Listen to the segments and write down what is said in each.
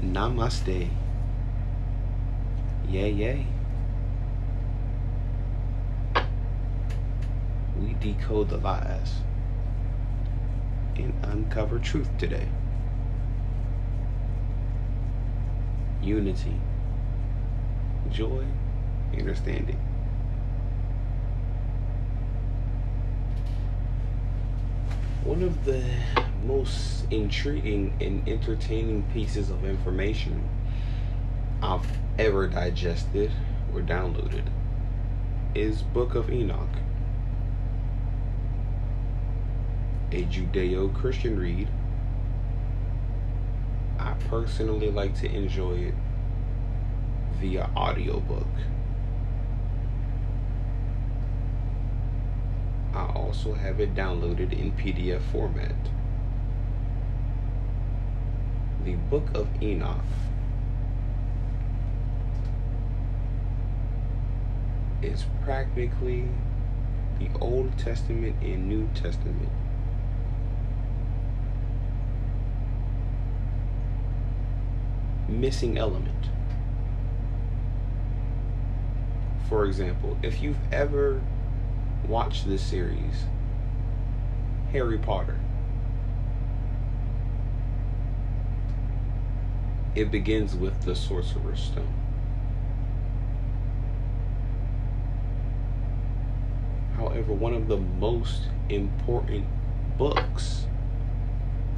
Namaste. Yay, yay. We decode the lies and uncover truth today. Unity, joy, understanding. One of the most intriguing and entertaining pieces of information I've ever digested or downloaded is Book of Enoch. A Judeo-Christian read. I personally like to enjoy it via audiobook. Also have it downloaded in PDF format. The Book of Enoch is practically the Old Testament and New Testament. Missing element. For example, if you've ever watch this series, Harry Potter. It begins with the Sorcerer's Stone. However, one of the most important books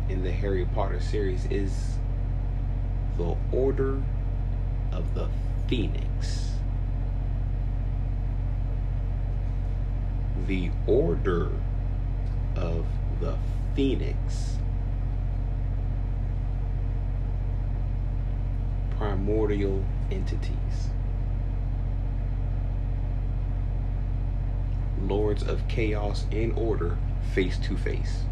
in the Harry Potter series is The Order of the Phoenix. The order of the phoenix. Primordial entities. Lords of chaos and order face to face.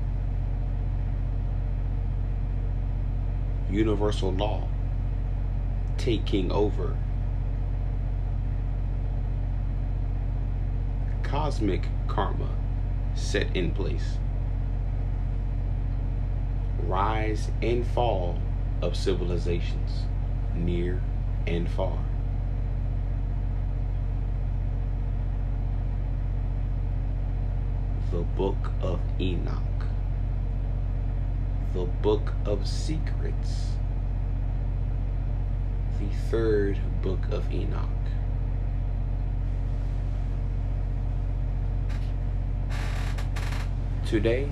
Universal law taking over. Cosmic karma set in place. Rise and fall of civilizations, near and far. The Book of Enoch. The Book of Secrets. The third Book of Enoch. Today,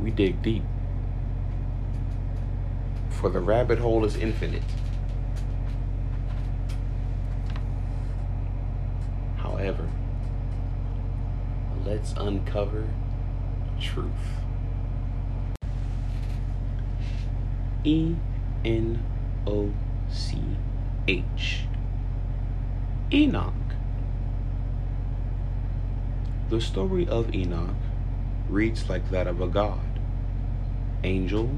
we dig deep. For the rabbit hole is infinite. However, let's uncover truth. E N O C H. Enoch. The story of Enoch reads like that of a god, angel,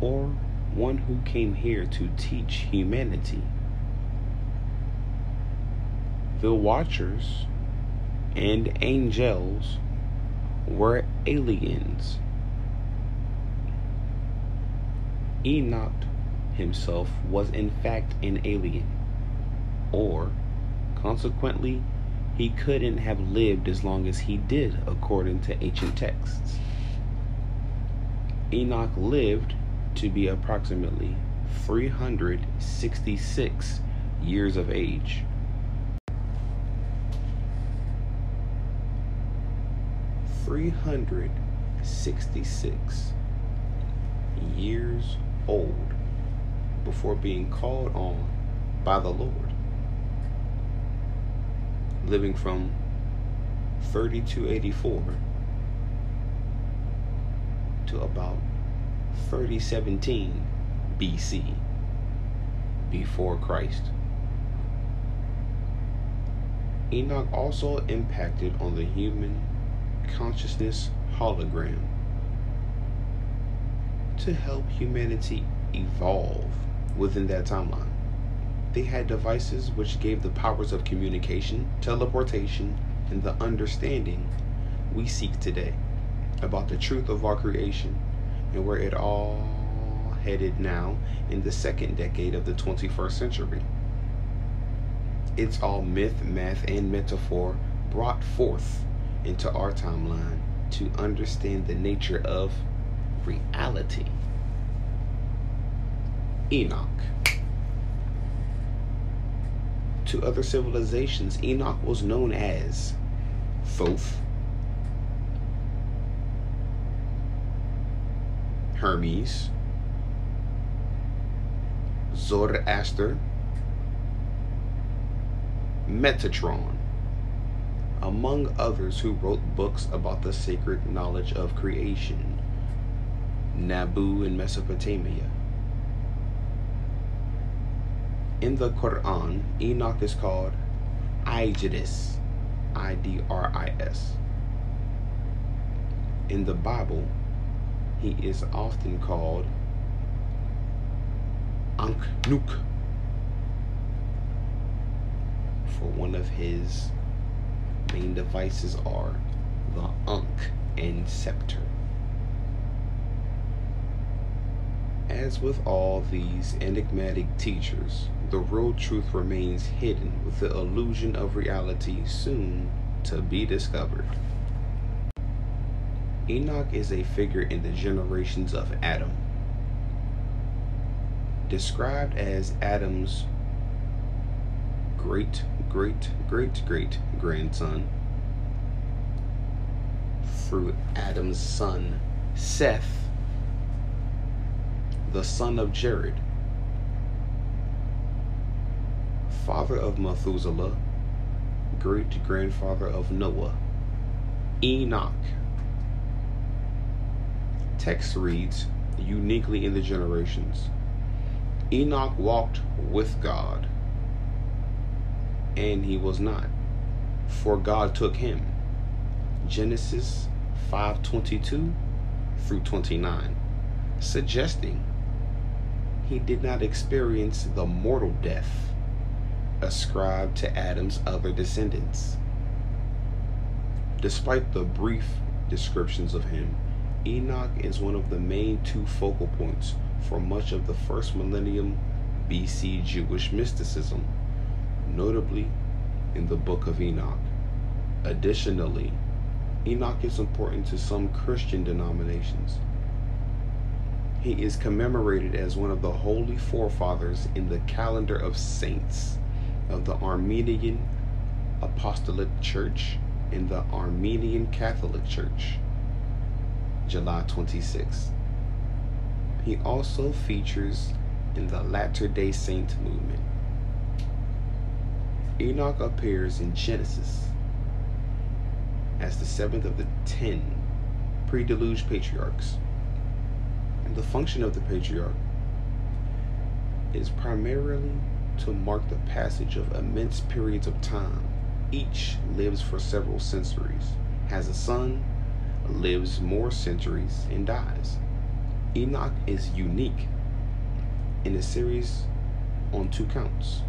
or one who came here to teach humanity. The Watchers and angels were aliens. Enoch himself was in fact an alien, or consequently, he couldn't have lived as long as he did according to ancient texts. Enoch lived to be approximately 366 years of age. Three hundred sixty-six years old before being called on by the Lord living from 3284 to about 3017 BC, before Christ. Enoch also impacted on the human consciousness hologram to help humanity evolve within that timeline. They had devices which gave the powers of communication, teleportation, and the understanding we seek today about the truth of our creation and where it all headed now in the second decade of the 21st century. It's all myth, math, and metaphor brought forth into our timeline to understand the nature of reality. Enoch. To other civilizations, Enoch was known as Thoth, Hermes, Zoroaster, Metatron, among others who wrote books about the sacred knowledge of creation, Nabu in Mesopotamia. In the Quran, Enoch is called Idris, I D R I S. In the Bible, he is often called Ankh-Nuk for one of his main devices are the Ankh and Scepter. As with all these enigmatic teachers, the real truth remains hidden with the illusion of reality soon to be discovered. Enoch is a figure in the generations of Adam. Described as Adam's great, great, great, great grandson through Adam's son, Seth, the son of Jared, father of Methuselah, great grandfather of Noah, Enoch text reads uniquely in the generations Enoch walked with God, and he was not, for God took him. Genesis 5:22 through 29, suggesting he did not experience the mortal death ascribed to Adam's other descendants. Despite the brief descriptions of him, Enoch is one of the main two focal points for much of the first millennium BC Jewish mysticism, notably in the Book of Enoch. Additionally, Enoch is important to some Christian denominations. He is commemorated as one of the holy forefathers in the calendar of saints of the Armenian Apostolic Church and the Armenian Catholic Church. July 26. He also features in the Latter day Saint movement. Enoch appears in Genesis as the seventh of the ten pre deluge patriarchs. And the function of the patriarch is primarily to mark the passage of immense periods of time. Each lives for several centuries, has a son, lives more centuries and dies. Enoch is unique in a series on two counts.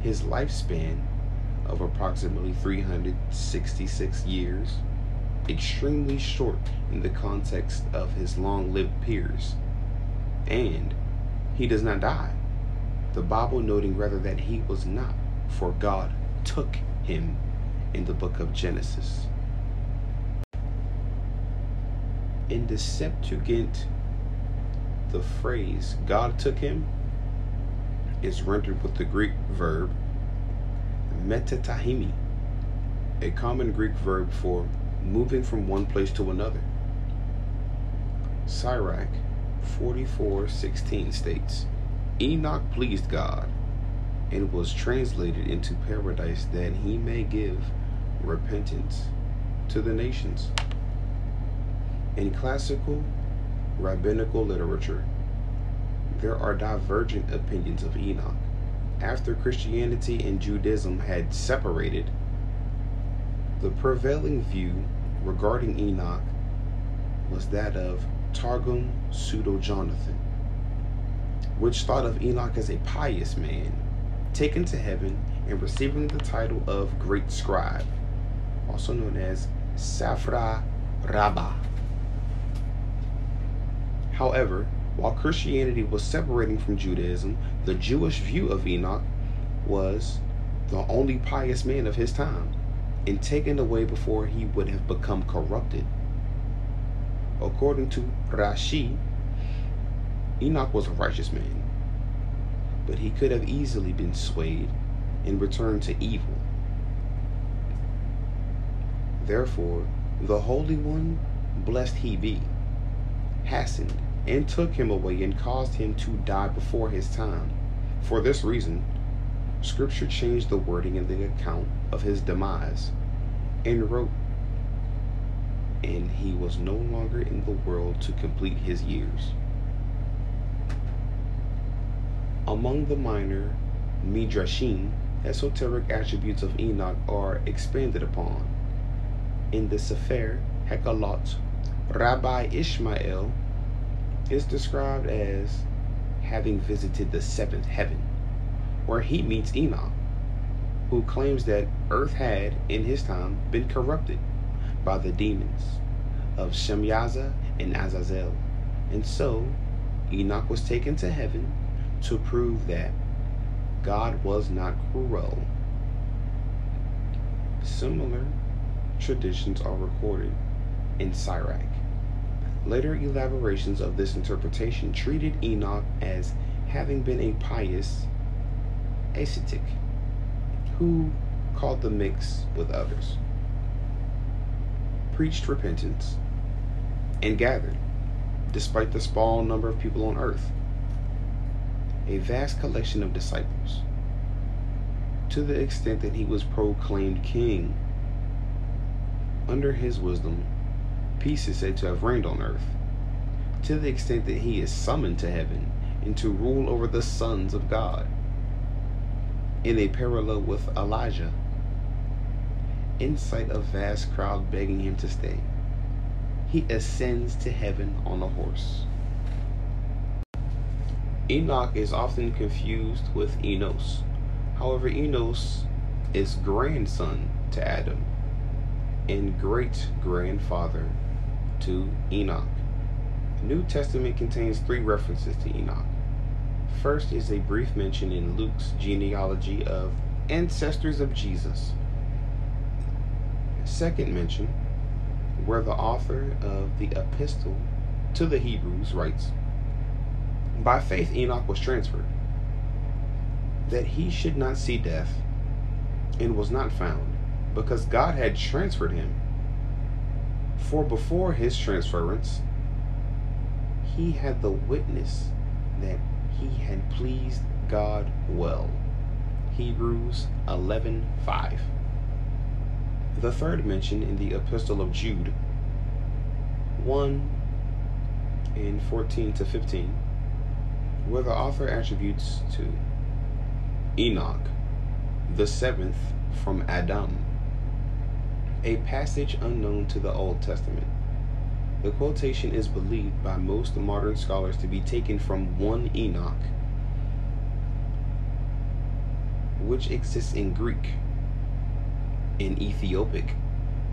His lifespan of approximately 366 years, extremely short in the context of his long lived peers, and he does not die. The Bible noting rather that he was not, for God took him in the book of Genesis. in the Septuagint, the phrase God took him is rendered with the Greek verb metatithemi, a common Greek verb for moving from one place to another. Sirach 44:16 states, Enoch pleased God and was translated into paradise that he may give repentance to the nations. In classical rabbinical literature, there are divergent opinions of Enoch. After Christianity and Judaism had separated, the prevailing view regarding Enoch was that of Targum Pseudo Jonathan, which thought of Enoch as a pious man, taken to heaven and receiving the title of Great Scribe, also known as Safra Rabbah. However, While Christianity was separating from Judaism, the Jewish view of Enoch was the only pious man of his time and taken away before he would have become corrupted. According to Rashi, Enoch was a righteous man, but he could have easily been swayed and returned to evil. Therefore, the Holy One, blessed he be, hastened and took him away and caused him to die before his time. For this reason, Scripture changed the wording in the account of his demise and wrote, And he was no longer in the world to complete his years. Among the minor midrashim, esoteric attributes of Enoch are expanded upon. In the Sefer Hekalot, Rabbi Ishmael is described as having visited the seventh heaven, where he meets Enoch, who claims that earth had, in his time, been corrupted by the demons of Shemyaza and Azazel. And so, Enoch was taken to heaven to prove that God was not cruel. Similar traditions are recorded in Sirach. Later elaborations of this interpretation treated Enoch as having been a pious ascetic who called the mix with others, preached repentance, and gathered, despite the small number of people on earth, a vast collection of disciples, to the extent that he was proclaimed king. Under his wisdom, peace is said to have reigned on earth, to the extent that he is summoned to heaven and to rule over the sons of God. In a parallel with Elijah, in sight of vast crowd begging him to stay, he ascends to heaven on a horse. Enoch is often confused with Enos. However, Enos is grandson to Adam and great grandfather to Enoch. New Testament contains three references to Enoch. First is a brief mention in Luke's genealogy of ancestors of Jesus. Second mention, where the author of the epistle to the Hebrews writes, By faith Enoch was transferred, that he should not see death, and was not found, because God had transferred him. For before his transference, he had the witness that he had pleased God well. Hebrews 11:5. The third mention in the Epistle of Jude 1 and 14 to 15, where the author attributes to Enoch the seventh from Adam a passage unknown to the Old Testament. The quotation is believed by most modern scholars to be taken from 1 Enoch, which exists in Greek, in Ethiopic,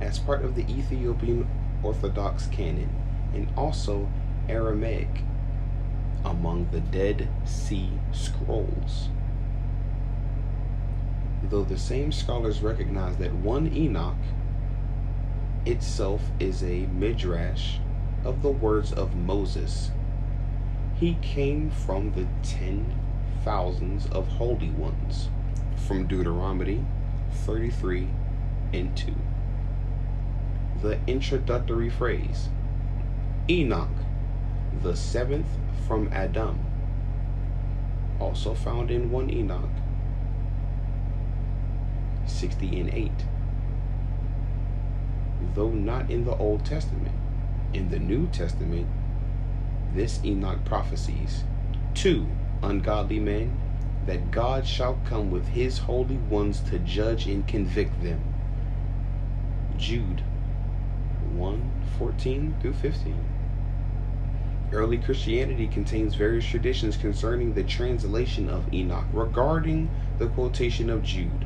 as part of the Ethiopian Orthodox canon, and also Aramaic among the Dead Sea Scrolls. Though the same scholars recognize that 1 Enoch itself is a midrash of the words of Moses. He came from the ten thousands of holy ones, from Deuteronomy 33 and 2. The introductory phrase, Enoch, the seventh from Adam, also found in 1 Enoch 60 and 8 though not in the Old Testament. In the New Testament, this Enoch prophesies to ungodly men that God shall come with his holy ones to judge and convict them. Jude 1 14 through 15. Early Christianity contains various traditions concerning the translation of Enoch regarding the quotation of Jude.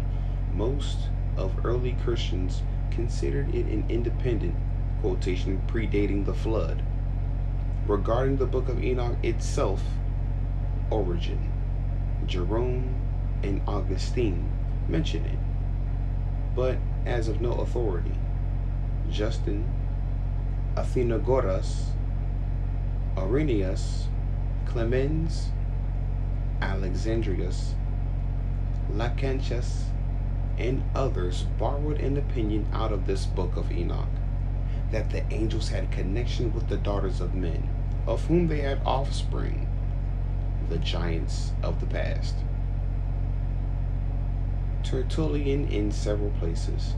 Most of early Christians considered it an independent quotation predating the flood. Regarding the book of Enoch itself, Origen, Jerome, and Augustine mention it, but as of no authority. Justin, Athenagoras, Irenaeus, Clemens, Alexandrinus, Lactantius, and others borrowed an opinion out of this book of Enoch that the angels had connection with the daughters of men, of whom they had offspring, the giants of the past. Tertullian, in several places,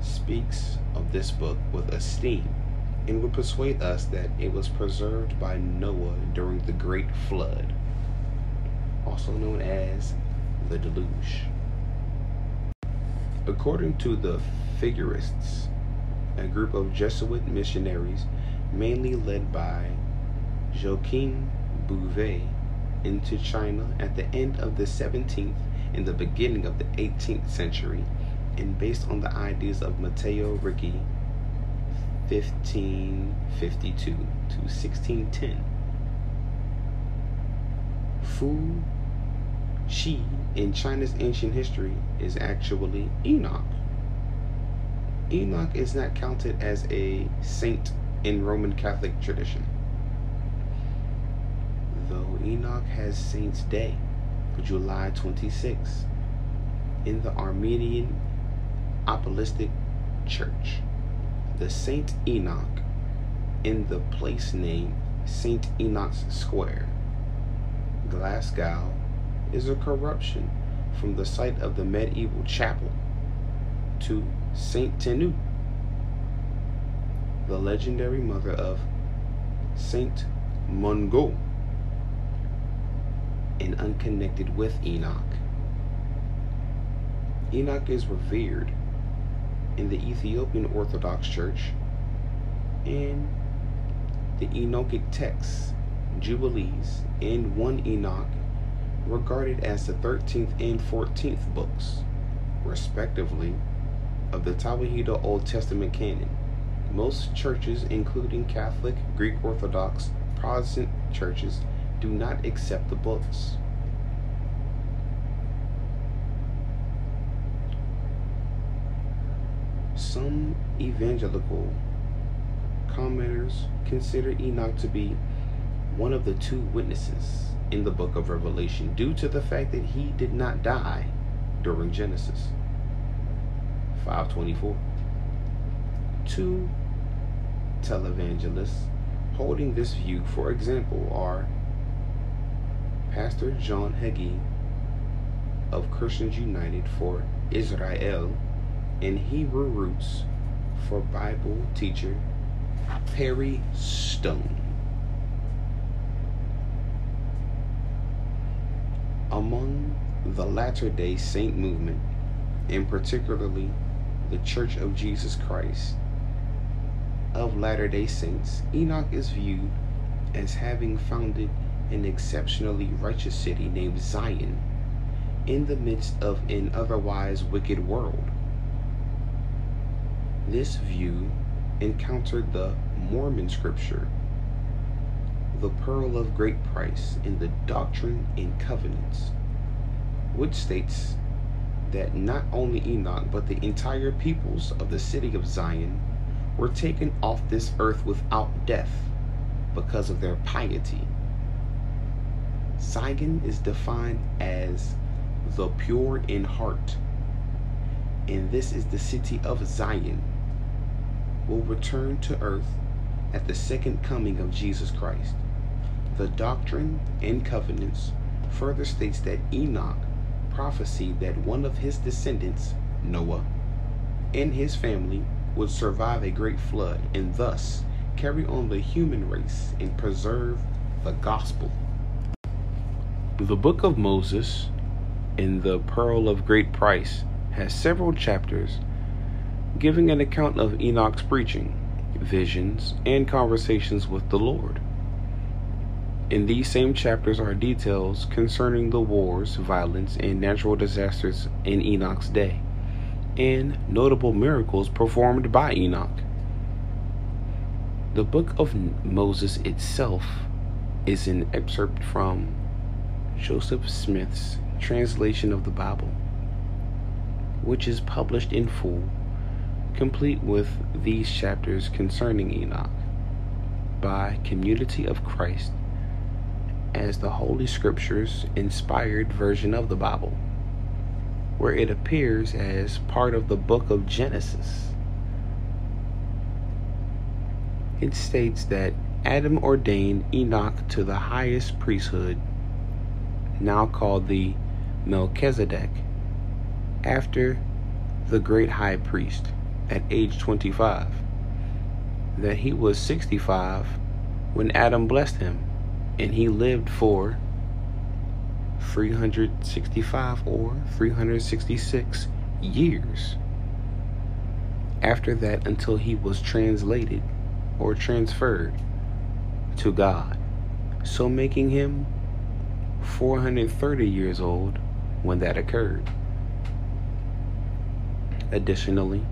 speaks of this book with esteem and would persuade us that it was preserved by Noah during the Great Flood, also known as the Deluge. According to the Figurists, a group of Jesuit missionaries, mainly led by Joachim Bouvet, into China at the end of the 17th and the beginning of the 18th century, and based on the ideas of Matteo Ricci, 1552 to 1610. Fu Xi in China's ancient history is actually Enoch. Enoch is not counted as a saint in Roman Catholic tradition. Though Enoch has Saint's Day, July 26, in the Armenian Apostolic Church. The Saint Enoch in the place name St. Enoch's Square, Glasgow, is a corruption from the site of the medieval chapel to Saint Tenu, the legendary mother of Saint Mungo, and unconnected with Enoch. Enoch is revered in the Ethiopian Orthodox Church and the Enochic texts, Jubilees, and 1 Enoch regarded as the 13th and 14th books, respectively, of the Tewahedo Old Testament canon. Most churches, including Catholic, Greek Orthodox, Protestant churches, do not accept the books. Some evangelical commenters consider Enoch to be one of the two witnesses in the book of Revelation due to the fact that he did not die during Genesis 524. Two televangelists holding this view, for example, are Pastor John Hagee of Christians United for Israel and Hebrew Roots for Bible teacher Perry Stone. Among the Latter day Saint movement, and particularly the Church of Jesus Christ of Latter day Saints, Enoch is viewed as having founded an exceptionally righteous city named Zion in the midst of an otherwise wicked world. This view encountered the Mormon scripture, the pearl of great price in the Doctrine and Covenants, which states that not only Enoch but the entire peoples of the city of Zion were taken off this earth without death because of their piety Zion is defined as the pure in heart, and this is the city of Zion, will return to earth at the second coming of Jesus Christ. The doctrine and covenants further states that Enoch prophesied that one of his descendants, Noah, and his family would survive a great flood and thus carry on the human race and preserve the gospel. The Book of Moses in the Pearl of Great Price has several chapters giving an account of Enoch's preaching, visions, and conversations with the Lord. In these same chapters are details concerning the wars, violence, and natural disasters in Enoch's day, and notable miracles performed by Enoch. The book of Moses itself is an excerpt from Joseph Smith's translation of the Bible, which is published in full, complete with these chapters concerning Enoch by Community of Christ as the Holy Scriptures inspired version of the Bible, where it appears as part of the book of Genesis. It states that Adam ordained Enoch to the highest priesthood, now called the Melchizedek, after the great high priest at age 25, that he was 65 when Adam blessed him and he lived for 365 or 366 years. After that, until he was translated or transferred to God, so making him 430 years old when that occurred. Additionally,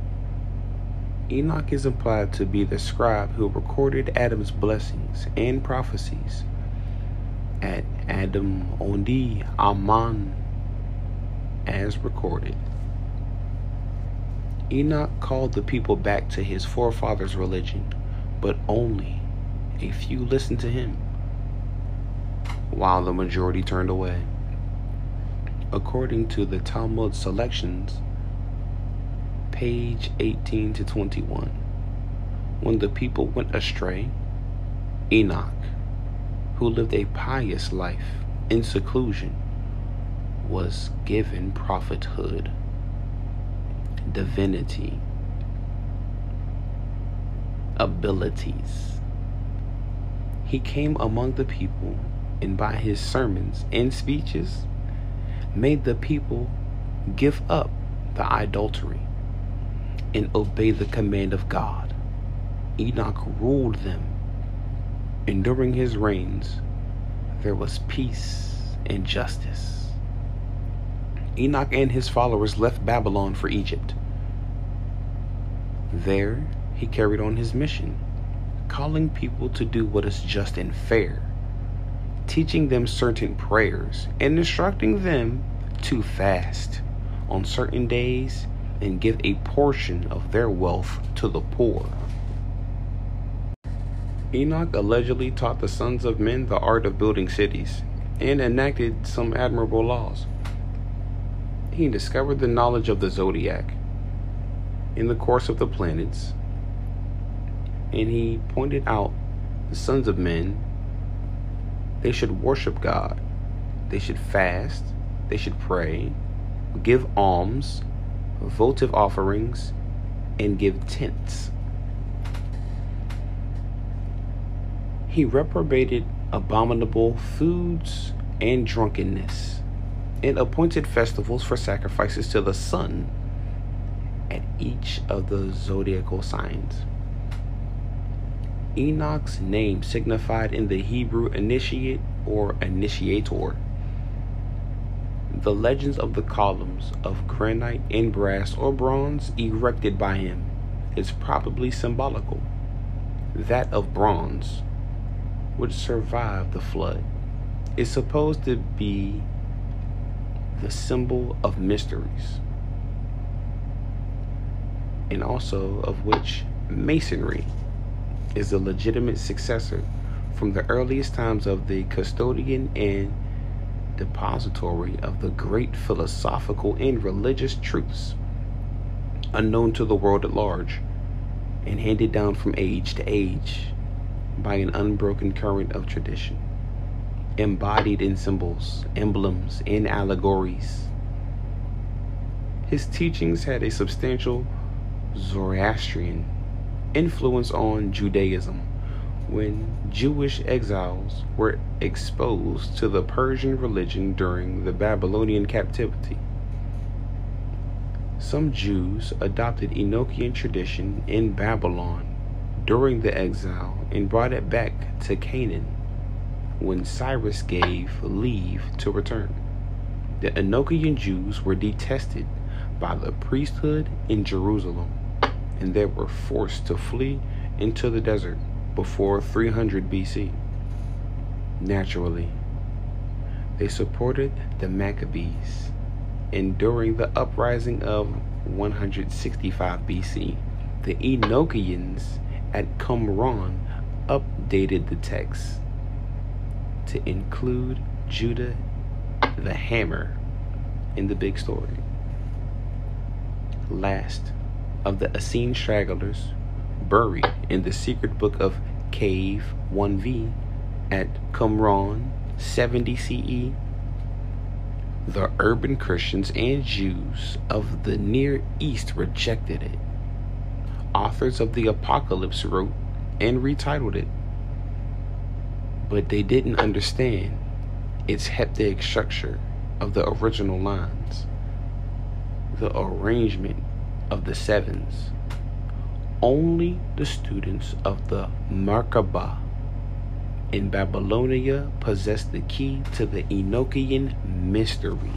Enoch is implied to be the scribe who recorded Adam's blessings and prophecies at Adam Ondi Ahman as recorded. Enoch called the people back to his forefathers' religion, but only a few listened to him, while the majority turned away. According to the Talmud selections, page 18 to 21, when the people went astray, Enoch who lived a pious life in seclusion, was given prophethood, divinity, abilities. He came among the people and by his sermons and speeches made the people give up the idolatry and obey the command of God. Enoch ruled them and during his reigns, there was peace and justice. Enoch and his followers left Babylon for Egypt. There, he carried on his mission, calling people to do what is just and fair, teaching them certain prayers, and instructing them to fast on certain days and give a portion of their wealth to the poor. Enoch allegedly taught the sons of men the art of building cities and enacted some admirable laws. He discovered the knowledge of the zodiac in the course of the planets, and he pointed out the sons of men they should worship God, they should fast, they should pray, give alms, votive offerings, and give tenths. He reprobated abominable foods and drunkenness, and appointed festivals for sacrifices to the sun at each of the zodiacal signs. Enoch's name signified in the Hebrew initiate or initiator. The legends of the columns of granite and brass or bronze erected by him is probably symbolical. That of bronze would survive the flood. Is supposed to be the symbol of mysteries, and also of which masonry is a legitimate successor from the earliest times of the custodian and depository of the great philosophical and religious truths unknown to the world at large and handed down from age to age by an unbroken current of tradition, embodied in symbols, emblems, and allegories. His teachings had a substantial Zoroastrian influence on Judaism when Jewish exiles were exposed to the Persian religion during the Babylonian captivity. Some Jews adopted Enochian tradition in Babylon during the exile and brought it back to Canaan when Cyrus gave leave to return. The Enochian Jews were detested by the priesthood in Jerusalem and they were forced to flee into the desert before 300 BC. Naturally, they supported the Maccabees, and during the uprising of 165 BC, the Enochians at Qumran updated the text to include Judah the hammer in the big story. Last of the Essene stragglers buried in the secret book of Cave 1v at Qumran 70 CE, the urban Christians and Jews of the Near East rejected it. Authors of the Apocalypse wrote and retitled it, but they didn't understand its heptadic structure of the original lines, the arrangement of the sevens. Only the students of the Merkabah in Babylonia possessed the key to the Enochian mystery.